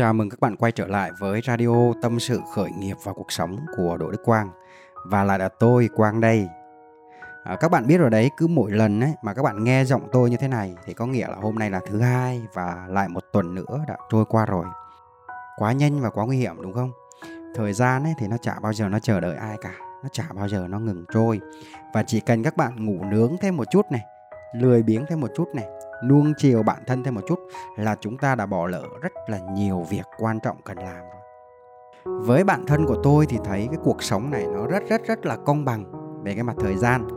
Chào mừng các bạn quay trở lại với radio tâm sự khởi nghiệp và cuộc sống của Đỗ Đức Quang và lại là tôi Quang đây. À, các bạn biết rồi đấy, cứ mỗi lần ấy mà các bạn nghe giọng tôi như thế này thì có nghĩa là hôm nay là thứ hai và lại một tuần nữa đã trôi qua rồi. Quá nhanh và quá nguy hiểm đúng không? Thời gian ấy thì nó chả bao giờ nó chờ đợi ai cả, nó chả bao giờ nó ngừng trôi và chỉ cần các bạn ngủ nướng thêm một chút này, lười biếng thêm một chút này nuông chiều bản thân thêm một chút là chúng ta đã bỏ lỡ rất là nhiều việc quan trọng cần làm rồi. Với bản thân của tôi thì thấy cái cuộc sống này nó rất rất rất là công bằng về cái mặt thời gian.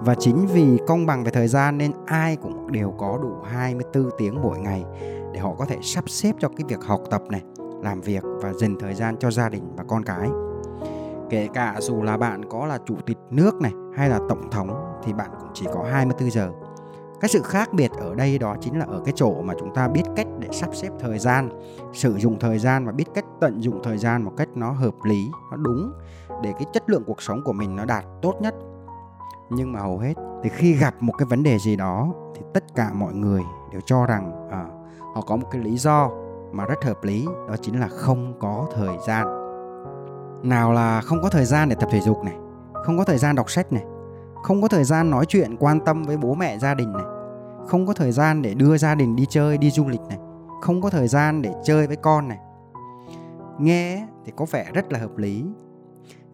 Và chính vì công bằng về thời gian nên ai cũng đều có đủ 24 tiếng mỗi ngày để họ có thể sắp xếp cho cái việc học tập này, làm việc và dành thời gian cho gia đình và con cái. Kể cả dù là bạn có là chủ tịch nước này hay là tổng thống thì bạn cũng chỉ có 24 giờ cái sự khác biệt ở đây đó chính là ở cái chỗ mà chúng ta biết cách để sắp xếp thời gian sử dụng thời gian và biết cách tận dụng thời gian một cách nó hợp lý nó đúng để cái chất lượng cuộc sống của mình nó đạt tốt nhất. Nhưng mà hầu hết thì khi gặp một cái vấn đề gì đó thì tất cả mọi người đều cho rằng à, họ có một cái lý do mà rất hợp lý đó chính là không có thời gian. Nào là không có thời gian để tập thể dục này không có thời gian đọc sách này không có thời gian nói chuyện quan tâm với bố mẹ gia đình này không có thời gian để đưa gia đình đi chơi, đi du lịch này. Không có thời gian để chơi với con này. Nghe thì có vẻ rất là hợp lý.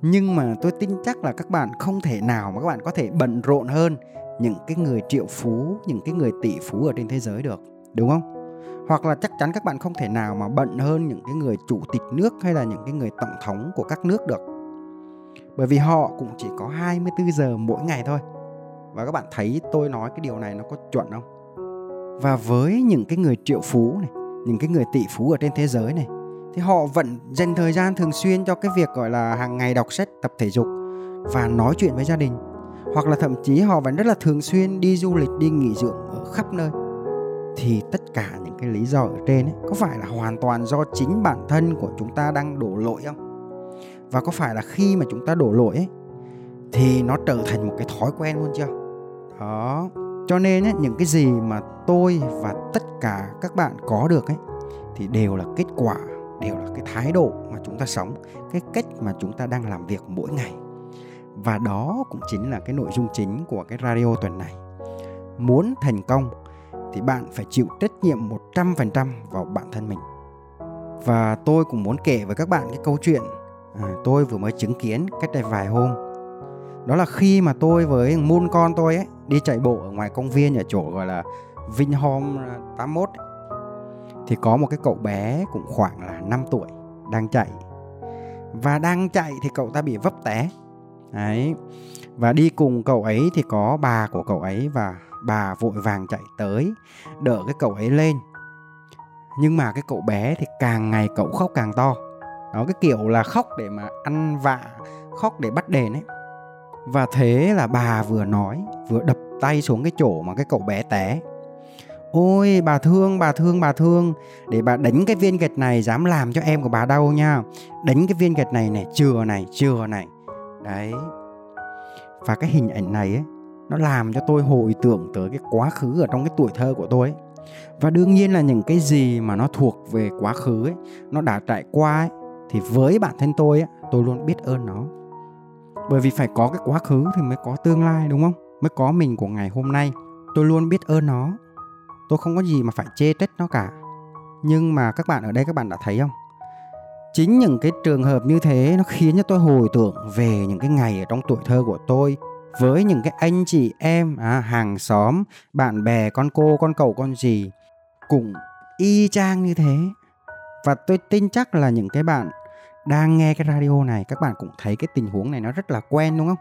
Nhưng mà tôi tin chắc là các bạn không thể nào mà các bạn có thể bận rộn hơn những cái người triệu phú, những cái người tỷ phú ở trên thế giới được, đúng không? Hoặc là chắc chắn các bạn không thể nào mà bận hơn những cái người chủ tịch nước hay là những cái người tổng thống của các nước được. Bởi vì họ cũng chỉ có 24 giờ mỗi ngày thôi và các bạn thấy tôi nói cái điều này nó có chuẩn không? Và với những cái người triệu phú này những cái người tỷ phú ở trên thế giới này thì họ vẫn dành thời gian thường xuyên cho cái việc gọi là hàng ngày đọc sách tập thể dục và nói chuyện với gia đình. Hoặc là thậm chí họ vẫn rất là thường xuyên đi du lịch đi nghỉ dưỡng ở khắp nơi. Thì tất cả những cái lý do ở trên ấy, có phải là hoàn toàn do chính bản thân của chúng ta đang đổ lỗi không? Và có phải là khi mà chúng ta đổ lỗi ấy, thì nó trở thành một cái thói quen luôn chưa? Đó. Cho nên ấy, những cái gì mà tôi và tất cả các bạn có được ấy thì đều là kết quả đều là cái thái độ mà chúng ta sống cái cách mà chúng ta đang làm việc mỗi ngày. Và đó cũng chính là cái nội dung chính của cái radio tuần này. Muốn thành công thì bạn phải chịu trách nhiệm 100% vào bản thân mình. Và tôi cũng muốn kể với các bạn cái câu chuyện à, tôi vừa mới chứng kiến cách đây vài hôm đó là khi mà tôi với môn con tôi ấy đi chạy bộ ở ngoài công viên ở chỗ gọi là Vinhome à, 81 ấy, thì có một cái cậu bé cũng khoảng là 5 tuổi đang chạy. Và đang chạy thì cậu ta bị vấp té. Đấy. Và đi cùng cậu ấy thì có bà của cậu ấy và bà vội vàng chạy tới đỡ cái cậu ấy lên. Nhưng mà cái cậu bé thì càng ngày cậu khóc càng to. Đó cái kiểu là khóc để mà ăn vạ khóc để bắt đền ấy và thế là bà vừa nói vừa đập tay xuống cái chỗ mà cái cậu bé té. Ôi bà thương bà thương bà thương. Để bà đánh cái viên gạch này dám làm cho em của bà đau nha. Đánh cái viên gạch này này chừa này chừa này. Đấy. Và cái hình ảnh này ấy nó làm cho tôi hồi tưởng tới cái quá khứ ở trong cái tuổi thơ của tôi ấy. Và đương nhiên là những cái gì mà nó thuộc về quá khứ ấy nó đã trải qua ấy thì với bản thân tôi ấy, tôi luôn biết ơn nó bởi vì phải có cái quá khứ thì mới có tương lai đúng không? Mới có mình của ngày hôm nay. Tôi luôn biết ơn nó. Tôi không có gì mà phải chê trách nó cả. Nhưng mà các bạn ở đây các bạn đã thấy không? Chính những cái trường hợp như thế nó khiến cho tôi hồi tưởng về những cái ngày ở trong tuổi thơ của tôi với những cái anh chị em à, hàng xóm bạn bè con cô con cậu con gì cũng y chang như thế. Và tôi tin chắc là những cái bạn đang nghe cái radio này, các bạn cũng thấy cái tình huống này nó rất là quen, đúng không?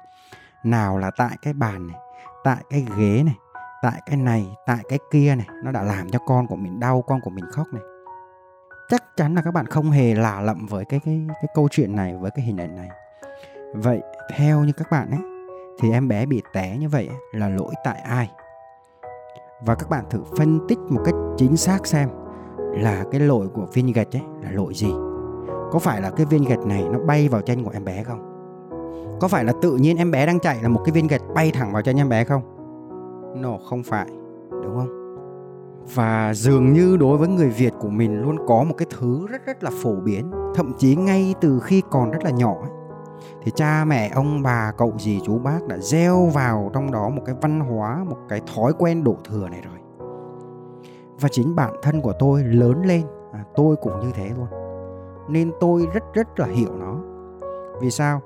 Nào là tại cái bàn này, tại cái ghế này, tại cái này, tại cái kia này, nó đã làm cho con của mình đau, con của mình khóc này. Chắc chắn là các bạn không hề lạ lậm với cái cái cái câu chuyện này, với cái hình ảnh này. Vậy theo như các bạn ấy, thì em bé bị té như vậy là lỗi tại ai? Và các bạn thử phân tích một cách chính xác xem là cái lỗi của viên gạch ấy là lỗi gì? Có phải là cái viên gạch này nó bay vào chân của em bé không? Có phải là tự nhiên em bé đang chạy là một cái viên gạch bay thẳng vào chân em bé không? No không phải. Đúng không? Và dường như đối với người Việt của mình luôn có một cái thứ rất rất là phổ biến thậm chí ngay từ khi còn rất là nhỏ ấy, thì cha mẹ ông bà cậu dì chú bác đã gieo vào trong đó một cái văn hóa một cái thói quen đổ thừa này rồi. Và chính bản thân của tôi lớn lên à, tôi cũng như thế luôn nên tôi rất rất là hiểu nó. Vì sao?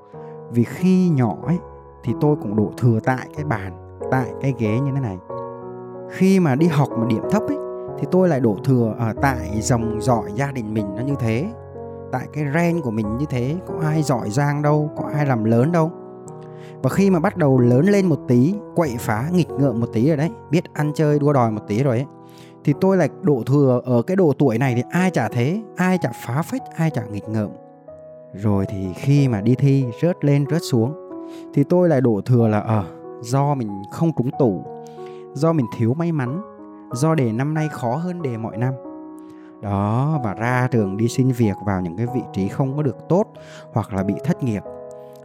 Vì khi nhỏ ấy, thì tôi cũng đổ thừa tại cái bàn, tại cái ghế như thế này. Khi mà đi học mà điểm thấp ấy, thì tôi lại đổ thừa ở tại dòng giỏi gia đình mình nó như thế. Tại cái ren của mình như thế, có ai giỏi giang đâu, có ai làm lớn đâu. Và khi mà bắt đầu lớn lên một tí, quậy phá, nghịch ngợm một tí rồi đấy, biết ăn chơi đua đòi một tí rồi ấy thì tôi lại đổ thừa ở cái độ tuổi này thì ai chả thế ai chả phá phách ai chả nghịch ngợm. Rồi thì khi mà đi thi rớt lên rớt xuống thì tôi lại đổ thừa là ở à, do mình không trúng tủ do mình thiếu may mắn do đề năm nay khó hơn đề mọi năm. Đó và ra trường đi xin việc vào những cái vị trí không có được tốt hoặc là bị thất nghiệp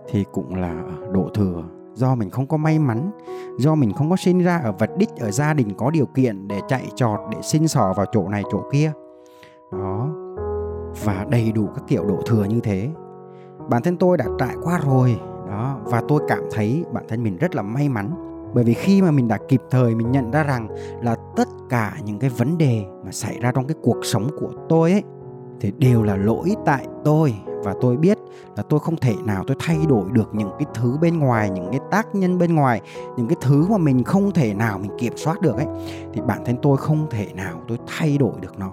thì cũng là đổ thừa do mình không có may mắn, do mình không có sinh ra ở vật đích, ở gia đình có điều kiện để chạy trọt, để xin sò vào chỗ này, chỗ kia. Đó. Và đầy đủ các kiểu độ thừa như thế. Bản thân tôi đã trải qua rồi. Đó. Và tôi cảm thấy bản thân mình rất là may mắn. Bởi vì khi mà mình đã kịp thời, mình nhận ra rằng là tất cả những cái vấn đề mà xảy ra trong cái cuộc sống của tôi ấy thì đều là lỗi tại tôi. Và tôi biết là tôi không thể nào tôi thay đổi được những cái thứ bên ngoài, những cái tác nhân bên ngoài, những cái thứ mà mình không thể nào mình kiểm soát được ấy. Thì bản thân tôi không thể nào tôi thay đổi được nó.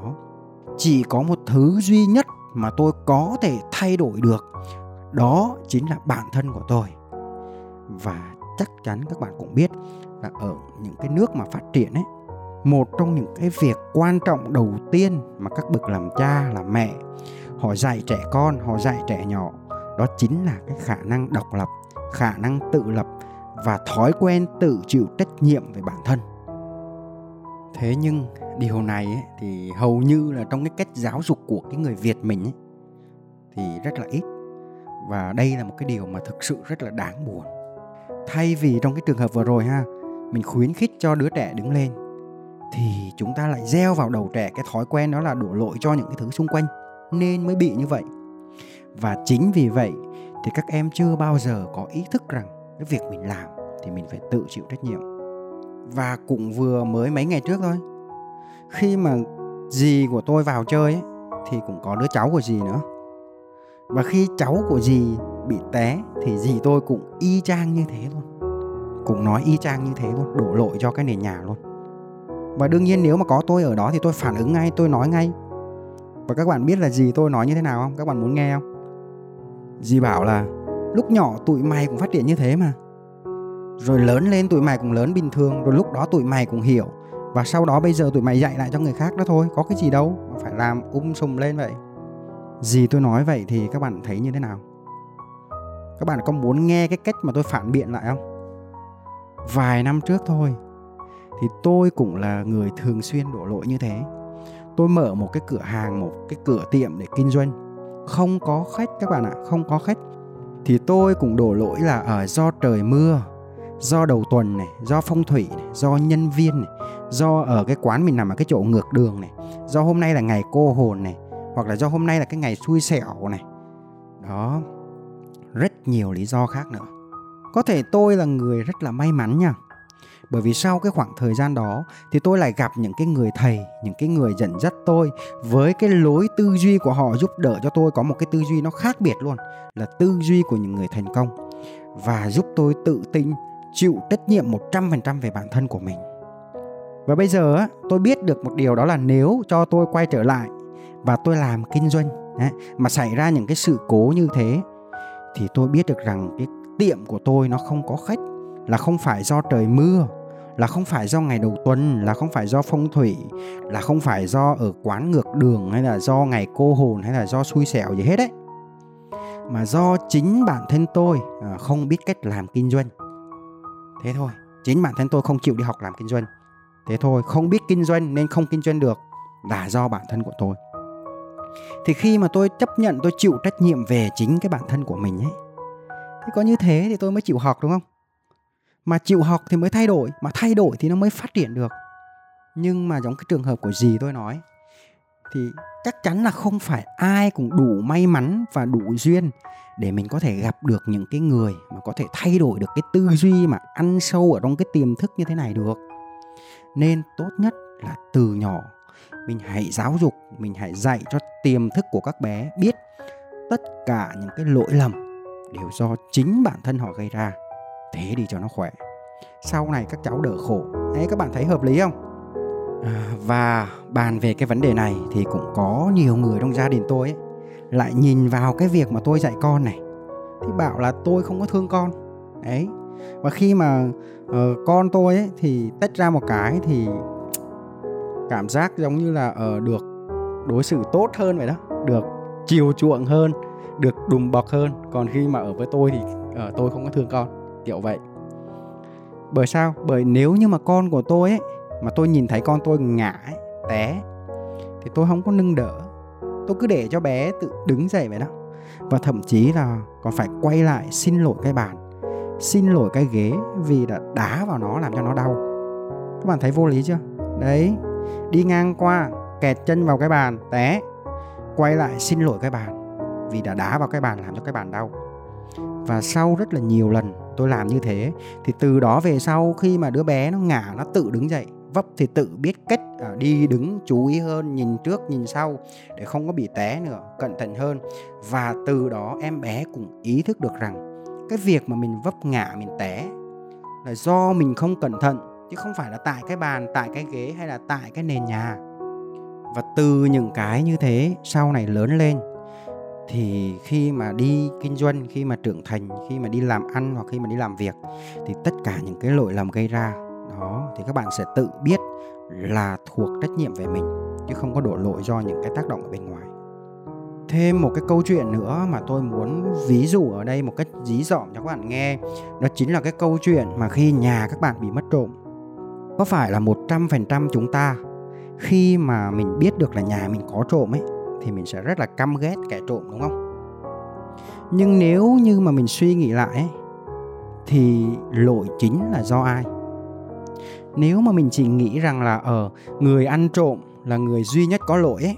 Chỉ có một thứ duy nhất mà tôi có thể thay đổi được, đó chính là bản thân của tôi. Và chắc chắn các bạn cũng biết là ở những cái nước mà phát triển ấy một trong những cái việc quan trọng đầu tiên mà các bậc làm cha làm mẹ họ dạy trẻ con họ dạy trẻ nhỏ đó chính là cái khả năng độc lập khả năng tự lập và thói quen tự chịu trách nhiệm về bản thân. Thế nhưng điều này ấy, thì hầu như là trong cái cách giáo dục của cái người việt mình ấy, thì rất là ít. Và đây là một cái điều mà thực sự rất là đáng buồn. Thay vì trong cái trường hợp vừa rồi ha mình khuyến khích cho đứa trẻ đứng lên thì chúng ta lại gieo vào đầu trẻ cái thói quen đó là đổ lỗi cho những cái thứ xung quanh. Nên mới bị như vậy. Và chính vì vậy thì các em chưa bao giờ có ý thức rằng cái việc mình làm thì mình phải tự chịu trách nhiệm. Và cũng vừa mới mấy ngày trước thôi khi mà dì của tôi vào chơi ấy, thì cũng có đứa cháu của dì nữa. Và khi cháu của dì bị té thì dì tôi cũng y chang như thế luôn. Cũng nói y chang như thế luôn đổ lỗi cho cái nền nhà luôn và đương nhiên nếu mà có tôi ở đó thì tôi phản ứng ngay, tôi nói ngay. Và các bạn biết là gì tôi nói như thế nào không? Các bạn muốn nghe không? Dì bảo là, lúc nhỏ tụi mày cũng phát triển như thế mà. Rồi lớn lên tụi mày cũng lớn bình thường, rồi lúc đó tụi mày cũng hiểu. Và sau đó bây giờ tụi mày dạy lại cho người khác đó thôi, có cái gì đâu mà phải làm um sùm lên vậy. Gì tôi nói vậy thì các bạn thấy như thế nào? Các bạn có muốn nghe cái cách mà tôi phản biện lại không? Vài năm trước thôi thì tôi cũng là người thường xuyên đổ lỗi như thế. Tôi mở một cái cửa hàng, một cái cửa tiệm để kinh doanh. Không có khách các bạn ạ, không có khách. Thì tôi cũng đổ lỗi là ở do trời mưa, do đầu tuần này, do phong thủy này, do nhân viên này, do ở cái quán mình nằm ở cái chỗ ngược đường này, do hôm nay là ngày cô hồn này, hoặc là do hôm nay là cái ngày xui xẻo này. Đó, rất nhiều lý do khác nữa. Có thể tôi là người rất là may mắn nha bởi vì sau cái khoảng thời gian đó thì tôi lại gặp những cái người thầy, những cái người dẫn dắt tôi với cái lối tư duy của họ giúp đỡ cho tôi có một cái tư duy nó khác biệt luôn, là tư duy của những người thành công và giúp tôi tự tin, chịu trách nhiệm 100% về bản thân của mình. Và bây giờ tôi biết được một điều đó là nếu cho tôi quay trở lại và tôi làm kinh doanh mà xảy ra những cái sự cố như thế thì tôi biết được rằng cái tiệm của tôi nó không có khách, là không phải do trời mưa là không phải do ngày đầu tuần, là không phải do phong thủy, là không phải do ở quán ngược đường, hay là do ngày cô hồn, hay là do xui xẻo gì hết đấy. Mà do chính bản thân tôi à, không biết cách làm kinh doanh. Thế thôi, chính bản thân tôi không chịu đi học làm kinh doanh. Thế thôi, không biết kinh doanh nên không kinh doanh được, là do bản thân của tôi. Thì khi mà tôi chấp nhận, tôi chịu trách nhiệm về chính cái bản thân của mình ấy, thì có như thế thì tôi mới chịu học, đúng không? Mà chịu học thì mới thay đổi, mà thay đổi thì nó mới phát triển được. Nhưng mà giống cái trường hợp của dì tôi nói, thì chắc chắn là không phải ai cũng đủ may mắn và đủ duyên để mình có thể gặp được những cái người mà có thể thay đổi được cái tư duy mà ăn sâu ở trong cái tiềm thức như thế này được. Nên tốt nhất là từ nhỏ, mình hãy giáo dục, mình hãy dạy cho tiềm thức của các bé biết tất cả những cái lỗi lầm đều do chính bản thân họ gây ra thế đi cho nó khỏe. Sau này các cháu đỡ khổ. Ấy các bạn thấy hợp lý không? À, và bàn về cái vấn đề này thì cũng có nhiều người trong gia đình tôi ấy, lại nhìn vào cái việc mà tôi dạy con này. Thì bảo là tôi không có thương con. Ấy và khi mà uh, con tôi ấy thì tách ra một cái thì cảm giác giống như là ở uh, được đối xử tốt hơn vậy đó được chiều chuộng hơn được đùm bọc hơn. Còn khi mà ở với tôi thì uh, tôi không có thương con kiểu vậy. Bởi sao? Bởi nếu như mà con của tôi ấy mà tôi nhìn thấy con tôi ngã ấy, té thì tôi không có nâng đỡ. Tôi cứ để cho bé tự đứng dậy vậy đó. Và thậm chí là còn phải quay lại xin lỗi cái bàn xin lỗi cái ghế vì đã đá vào nó làm cho nó đau. Các bạn thấy vô lý chưa? Đấy đi ngang qua kẹt chân vào cái bàn té quay lại xin lỗi cái bàn vì đã đá vào cái bàn làm cho cái bàn đau. Và sau rất là nhiều lần tôi làm như thế. Thì từ đó về sau, khi mà đứa bé nó ngả, nó tự đứng dậy, vấp thì tự biết cách à, đi đứng, chú ý hơn, nhìn trước, nhìn sau, để không có bị té nữa, cẩn thận hơn. Và từ đó em bé cũng ý thức được rằng cái việc mà mình vấp ngã mình té là do mình không cẩn thận, chứ không phải là tại cái bàn, tại cái ghế hay là tại cái nền nhà. Và từ những cái như thế, sau này lớn lên thì khi mà đi kinh doanh, khi mà trưởng thành, khi mà đi làm ăn hoặc khi mà đi làm việc thì tất cả những cái lỗi lầm gây ra, đó, thì các bạn sẽ tự biết là thuộc trách nhiệm về mình, chứ không có đổ lỗi do những cái tác động ở bên ngoài. Thêm một cái câu chuyện nữa mà tôi muốn ví dụ ở đây một cách dí dỏm cho các bạn nghe, đó chính là cái câu chuyện mà khi nhà các bạn bị mất trộm, có phải là một trăm phần trăm chúng ta khi mà mình biết được là nhà mình có trộm ấy thì mình sẽ rất là căm ghét kẻ trộm đúng không? Nhưng nếu như mà mình suy nghĩ lại ấy, thì lỗi chính là do ai? Nếu mà mình chỉ nghĩ rằng là ở ờ, người ăn trộm là người duy nhất có lỗi ấy,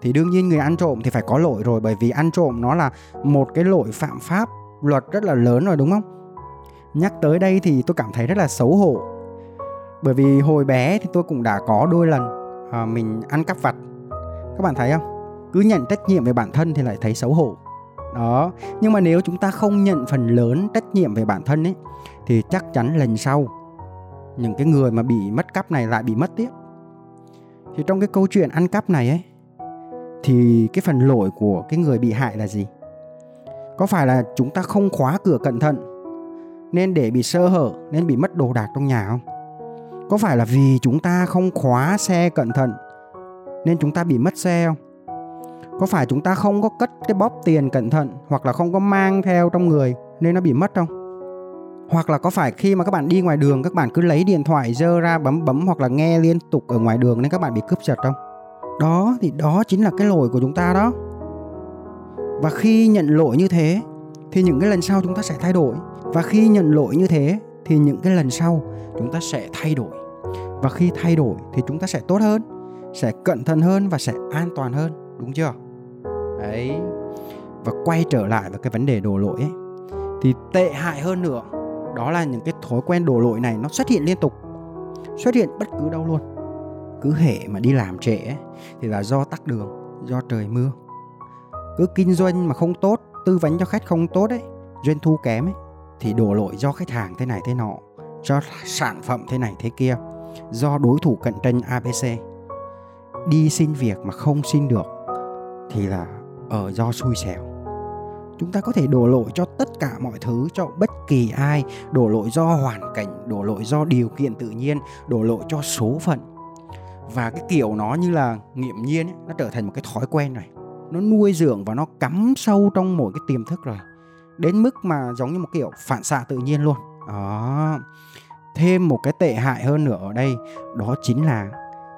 thì đương nhiên người ăn trộm thì phải có lỗi rồi bởi vì ăn trộm nó là một cái lỗi phạm pháp luật rất là lớn rồi đúng không? Nhắc tới đây thì tôi cảm thấy rất là xấu hổ. Bởi vì hồi bé thì tôi cũng đã có đôi lần à, mình ăn cắp vặt. Các bạn thấy không? Cứ nhận trách nhiệm về bản thân thì lại thấy xấu hổ. Đó, nhưng mà nếu chúng ta không nhận phần lớn trách nhiệm về bản thân ấy, thì chắc chắn lần sau, những cái người mà bị mất cắp này lại bị mất tiếp. Thì trong cái câu chuyện ăn cắp này ấy, thì cái phần lỗi của cái người bị hại là gì? Có phải là chúng ta không khóa cửa cẩn thận, nên để bị sơ hở, nên bị mất đồ đạc trong nhà không? Có phải là vì chúng ta không khóa xe cẩn thận, nên chúng ta bị mất xe không? Có phải chúng ta không có cất cái bóp tiền cẩn thận hoặc là không có mang theo trong người nên nó bị mất không? Hoặc là có phải khi mà các bạn đi ngoài đường, các bạn cứ lấy điện thoại dơ ra bấm bấm hoặc là nghe liên tục ở ngoài đường nên các bạn bị cướp giật không? Đó, thì đó chính là cái lỗi của chúng ta đó. Và khi nhận lỗi như thế, thì những cái lần sau chúng ta sẽ thay đổi. Và khi nhận lỗi như thế, thì những cái lần sau chúng ta sẽ thay đổi. Và khi thay đổi, thì chúng ta sẽ tốt hơn, sẽ cẩn thận hơn và sẽ an toàn hơn đúng chưa? Đấy. Và quay trở lại với cái vấn đề đổ lỗi ấy thì tệ hại hơn nữa đó là những cái thói quen đổ lỗi này nó xuất hiện liên tục xuất hiện bất cứ đâu luôn. Cứ hệ mà đi làm trễ ấy, thì là do tắc đường do trời mưa. Cứ kinh doanh mà không tốt tư vấn cho khách không tốt ấy doanh thu kém ấy thì đổ lỗi do khách hàng thế này thế nọ do sản phẩm thế này thế kia do đối thủ cạnh tranh abc đi xin việc mà không xin được thì là ở do xui xẻo. Chúng ta có thể đổ lỗi cho tất cả mọi thứ cho bất kỳ ai đổ lỗi do hoàn cảnh đổ lỗi do điều kiện tự nhiên đổ lỗi cho số phận. Và cái kiểu nó như là nghiệm nhiên ấy, nó trở thành một cái thói quen này nó nuôi dưỡng và nó cắm sâu trong mỗi cái tiềm thức rồi đến mức mà giống như một kiểu phản xạ tự nhiên luôn. Đó. Thêm một cái tệ hại hơn nữa ở đây đó chính là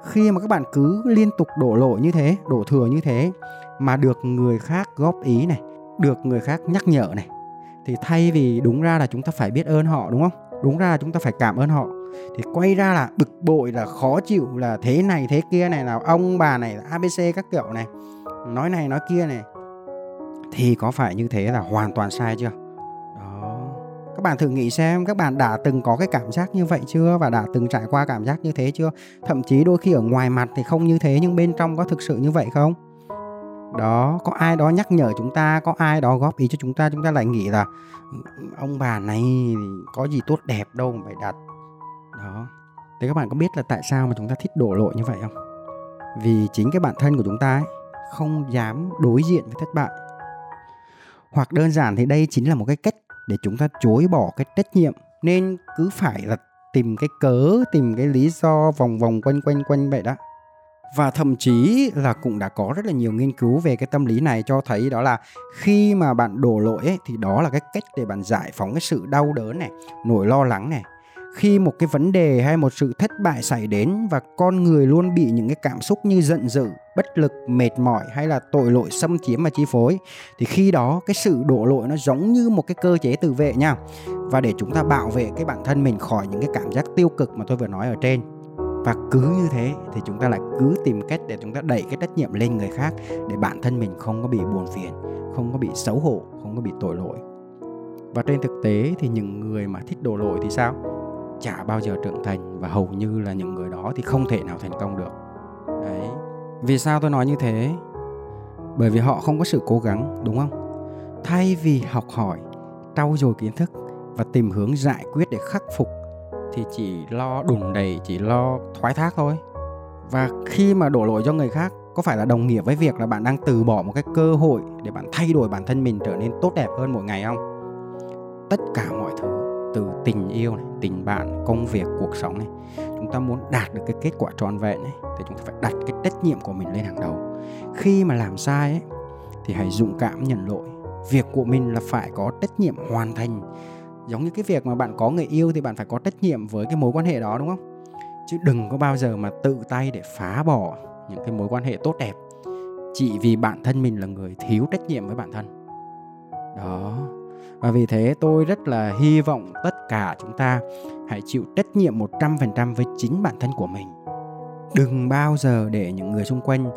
khi mà các bạn cứ liên tục đổ lỗi như thế đổ thừa như thế mà được người khác góp ý này, được người khác nhắc nhở này. Thì thay vì đúng ra là chúng ta phải biết ơn họ, đúng không? Đúng ra là chúng ta phải cảm ơn họ. Thì quay ra là bực bội, là khó chịu, là thế này, thế kia này, là ông bà này abc các kiểu này. Nói này, nói kia này. Thì có phải như thế là hoàn toàn sai chưa? Đó. Các bạn thử nghĩ xem, các bạn đã từng có cái cảm giác như vậy chưa? Và đã từng trải qua cảm giác như thế chưa? Thậm chí đôi khi ở ngoài mặt thì không như thế, nhưng bên trong có thực sự như vậy không? Đó, có ai đó nhắc nhở chúng ta, có ai đó góp ý cho chúng ta chúng ta lại nghĩ là ừ, ông bà này có gì tốt đẹp đâu mà phải đặt. Đó. Thế các bạn có biết là tại sao mà chúng ta thích đổ lỗi như vậy không? Vì chính cái bản thân của chúng ta ấy, không dám đối diện với thất bại. Hoặc đơn giản thì đây chính là một cái cách để chúng ta chối bỏ cái trách nhiệm, nên cứ phải là tìm cái cớ, tìm cái lý do vòng vòng quanh quanh quanh vậy đó và thậm chí là cũng đã có rất là nhiều nghiên cứu về cái tâm lý này cho thấy đó là khi mà bạn đổ lỗi ấy, thì đó là cái cách để bạn giải phóng cái sự đau đớn này nỗi lo lắng này. Khi một cái vấn đề hay một sự thất bại xảy đến và con người luôn bị những cái cảm xúc như giận dữ bất lực mệt mỏi hay là tội lỗi xâm chiếm và chi phối thì khi đó cái sự đổ lỗi nó giống như một cái cơ chế tự vệ nha. Và để chúng ta bảo vệ cái bản thân mình khỏi những cái cảm giác tiêu cực mà tôi vừa nói ở trên và cứ như thế thì chúng ta lại cứ tìm cách để chúng ta đẩy cái trách nhiệm lên người khác để bản thân mình không có bị buồn phiền, không có bị xấu hổ, không có bị tội lỗi. Và trên thực tế thì những người mà thích đổ lỗi thì sao? Chả bao giờ trưởng thành và hầu như là những người đó thì không thể nào thành công được. Đấy. Vì sao tôi nói như thế? Bởi vì họ không có sự cố gắng, đúng không? Thay vì học hỏi, trau dồi kiến thức và tìm hướng giải quyết để khắc phục thì chỉ lo đùn đầy chỉ lo thoái thác thôi. Và khi mà đổ lỗi cho người khác có phải là đồng nghĩa với việc là bạn đang từ bỏ một cái cơ hội để bạn thay đổi bản thân mình trở nên tốt đẹp hơn mỗi ngày không? Tất cả mọi thứ từ tình yêu này tình bạn công việc cuộc sống này chúng ta muốn đạt được cái kết quả trọn vẹn này thì chúng ta phải đặt cái trách nhiệm của mình lên hàng đầu. Khi mà làm sai ấy, thì hãy dũng cảm nhận lỗi. Việc của mình là phải có trách nhiệm hoàn thành giống như cái việc mà bạn có người yêu thì bạn phải có trách nhiệm với cái mối quan hệ đó đúng không? Chứ đừng có bao giờ mà tự tay để phá bỏ những cái mối quan hệ tốt đẹp. Chỉ vì bản thân mình là người thiếu trách nhiệm với bản thân. Đó. Và vì thế tôi rất là hy vọng tất cả chúng ta hãy chịu trách nhiệm 100% với chính bản thân của mình. Đừng bao giờ để những người xung quanh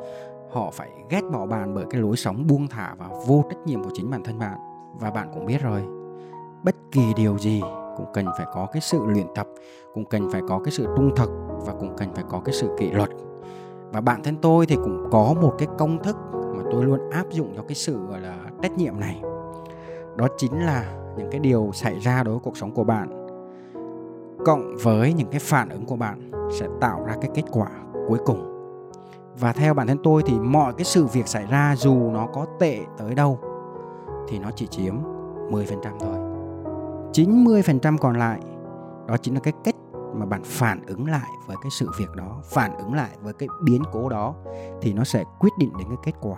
họ phải ghét bỏ bạn bởi cái lối sống buông thả và vô trách nhiệm của chính bản thân bạn. Và bạn cũng biết rồi, bất kỳ điều gì cũng cần phải có cái sự luyện tập, cũng cần phải có cái sự trung thực và cũng cần phải có cái sự kỷ luật. Và bản thân tôi thì cũng có một cái công thức mà tôi luôn áp dụng cho cái sự gọi là trách nhiệm này. Đó chính là những cái điều xảy ra đối với cuộc sống của bạn cộng với những cái phản ứng của bạn sẽ tạo ra cái kết quả cuối cùng. Và theo bản thân tôi thì mọi cái sự việc xảy ra dù nó có tệ tới đâu thì nó chỉ chiếm 10% thôi. 90% còn lại. Đó chính là cái cách mà bạn phản ứng lại với cái sự việc đó, phản ứng lại với cái biến cố đó thì nó sẽ quyết định đến cái kết quả.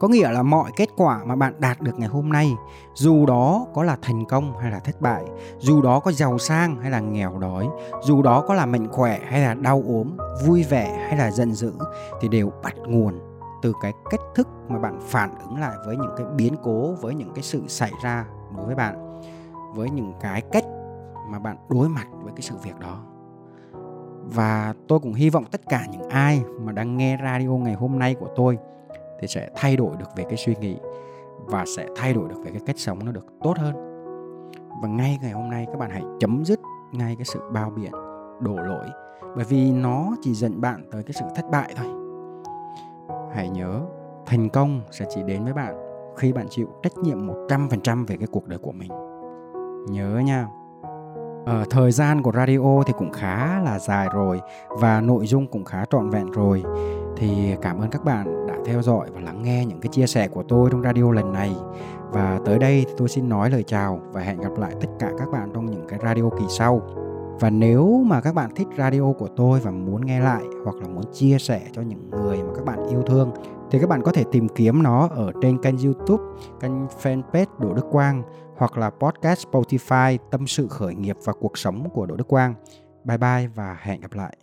Có nghĩa là mọi kết quả mà bạn đạt được ngày hôm nay, dù đó có là thành công hay là thất bại, dù đó có giàu sang hay là nghèo đói, dù đó có là mạnh khỏe hay là đau ốm, vui vẻ hay là giận dữ thì đều bắt nguồn từ cái cách thức mà bạn phản ứng lại với những cái biến cố, với những cái sự xảy ra đối với bạn với những cái cách mà bạn đối mặt với cái sự việc đó. Và tôi cũng hy vọng tất cả những ai mà đang nghe radio ngày hôm nay của tôi thì sẽ thay đổi được về cái suy nghĩ và sẽ thay đổi được về cái cách sống nó được tốt hơn. Và ngay ngày hôm nay các bạn hãy chấm dứt ngay cái sự bao biện, đổ lỗi, bởi vì nó chỉ dẫn bạn tới cái sự thất bại thôi. Hãy nhớ, thành công sẽ chỉ đến với bạn khi bạn chịu trách nhiệm 100% về cái cuộc đời của mình nhớ nha. Ở ờ, thời gian của radio thì cũng khá là dài rồi và nội dung cũng khá trọn vẹn rồi. Thì cảm ơn các bạn đã theo dõi và lắng nghe những cái chia sẻ của tôi trong radio lần này. Và tới đây thì tôi xin nói lời chào và hẹn gặp lại tất cả các bạn trong những cái radio kỳ sau và nếu mà các bạn thích radio của tôi và muốn nghe lại hoặc là muốn chia sẻ cho những người mà các bạn yêu thương thì các bạn có thể tìm kiếm nó ở trên kênh YouTube, kênh fanpage Đỗ Đức Quang hoặc là podcast Spotify Tâm sự khởi nghiệp và cuộc sống của Đỗ Đức Quang. Bye bye và hẹn gặp lại.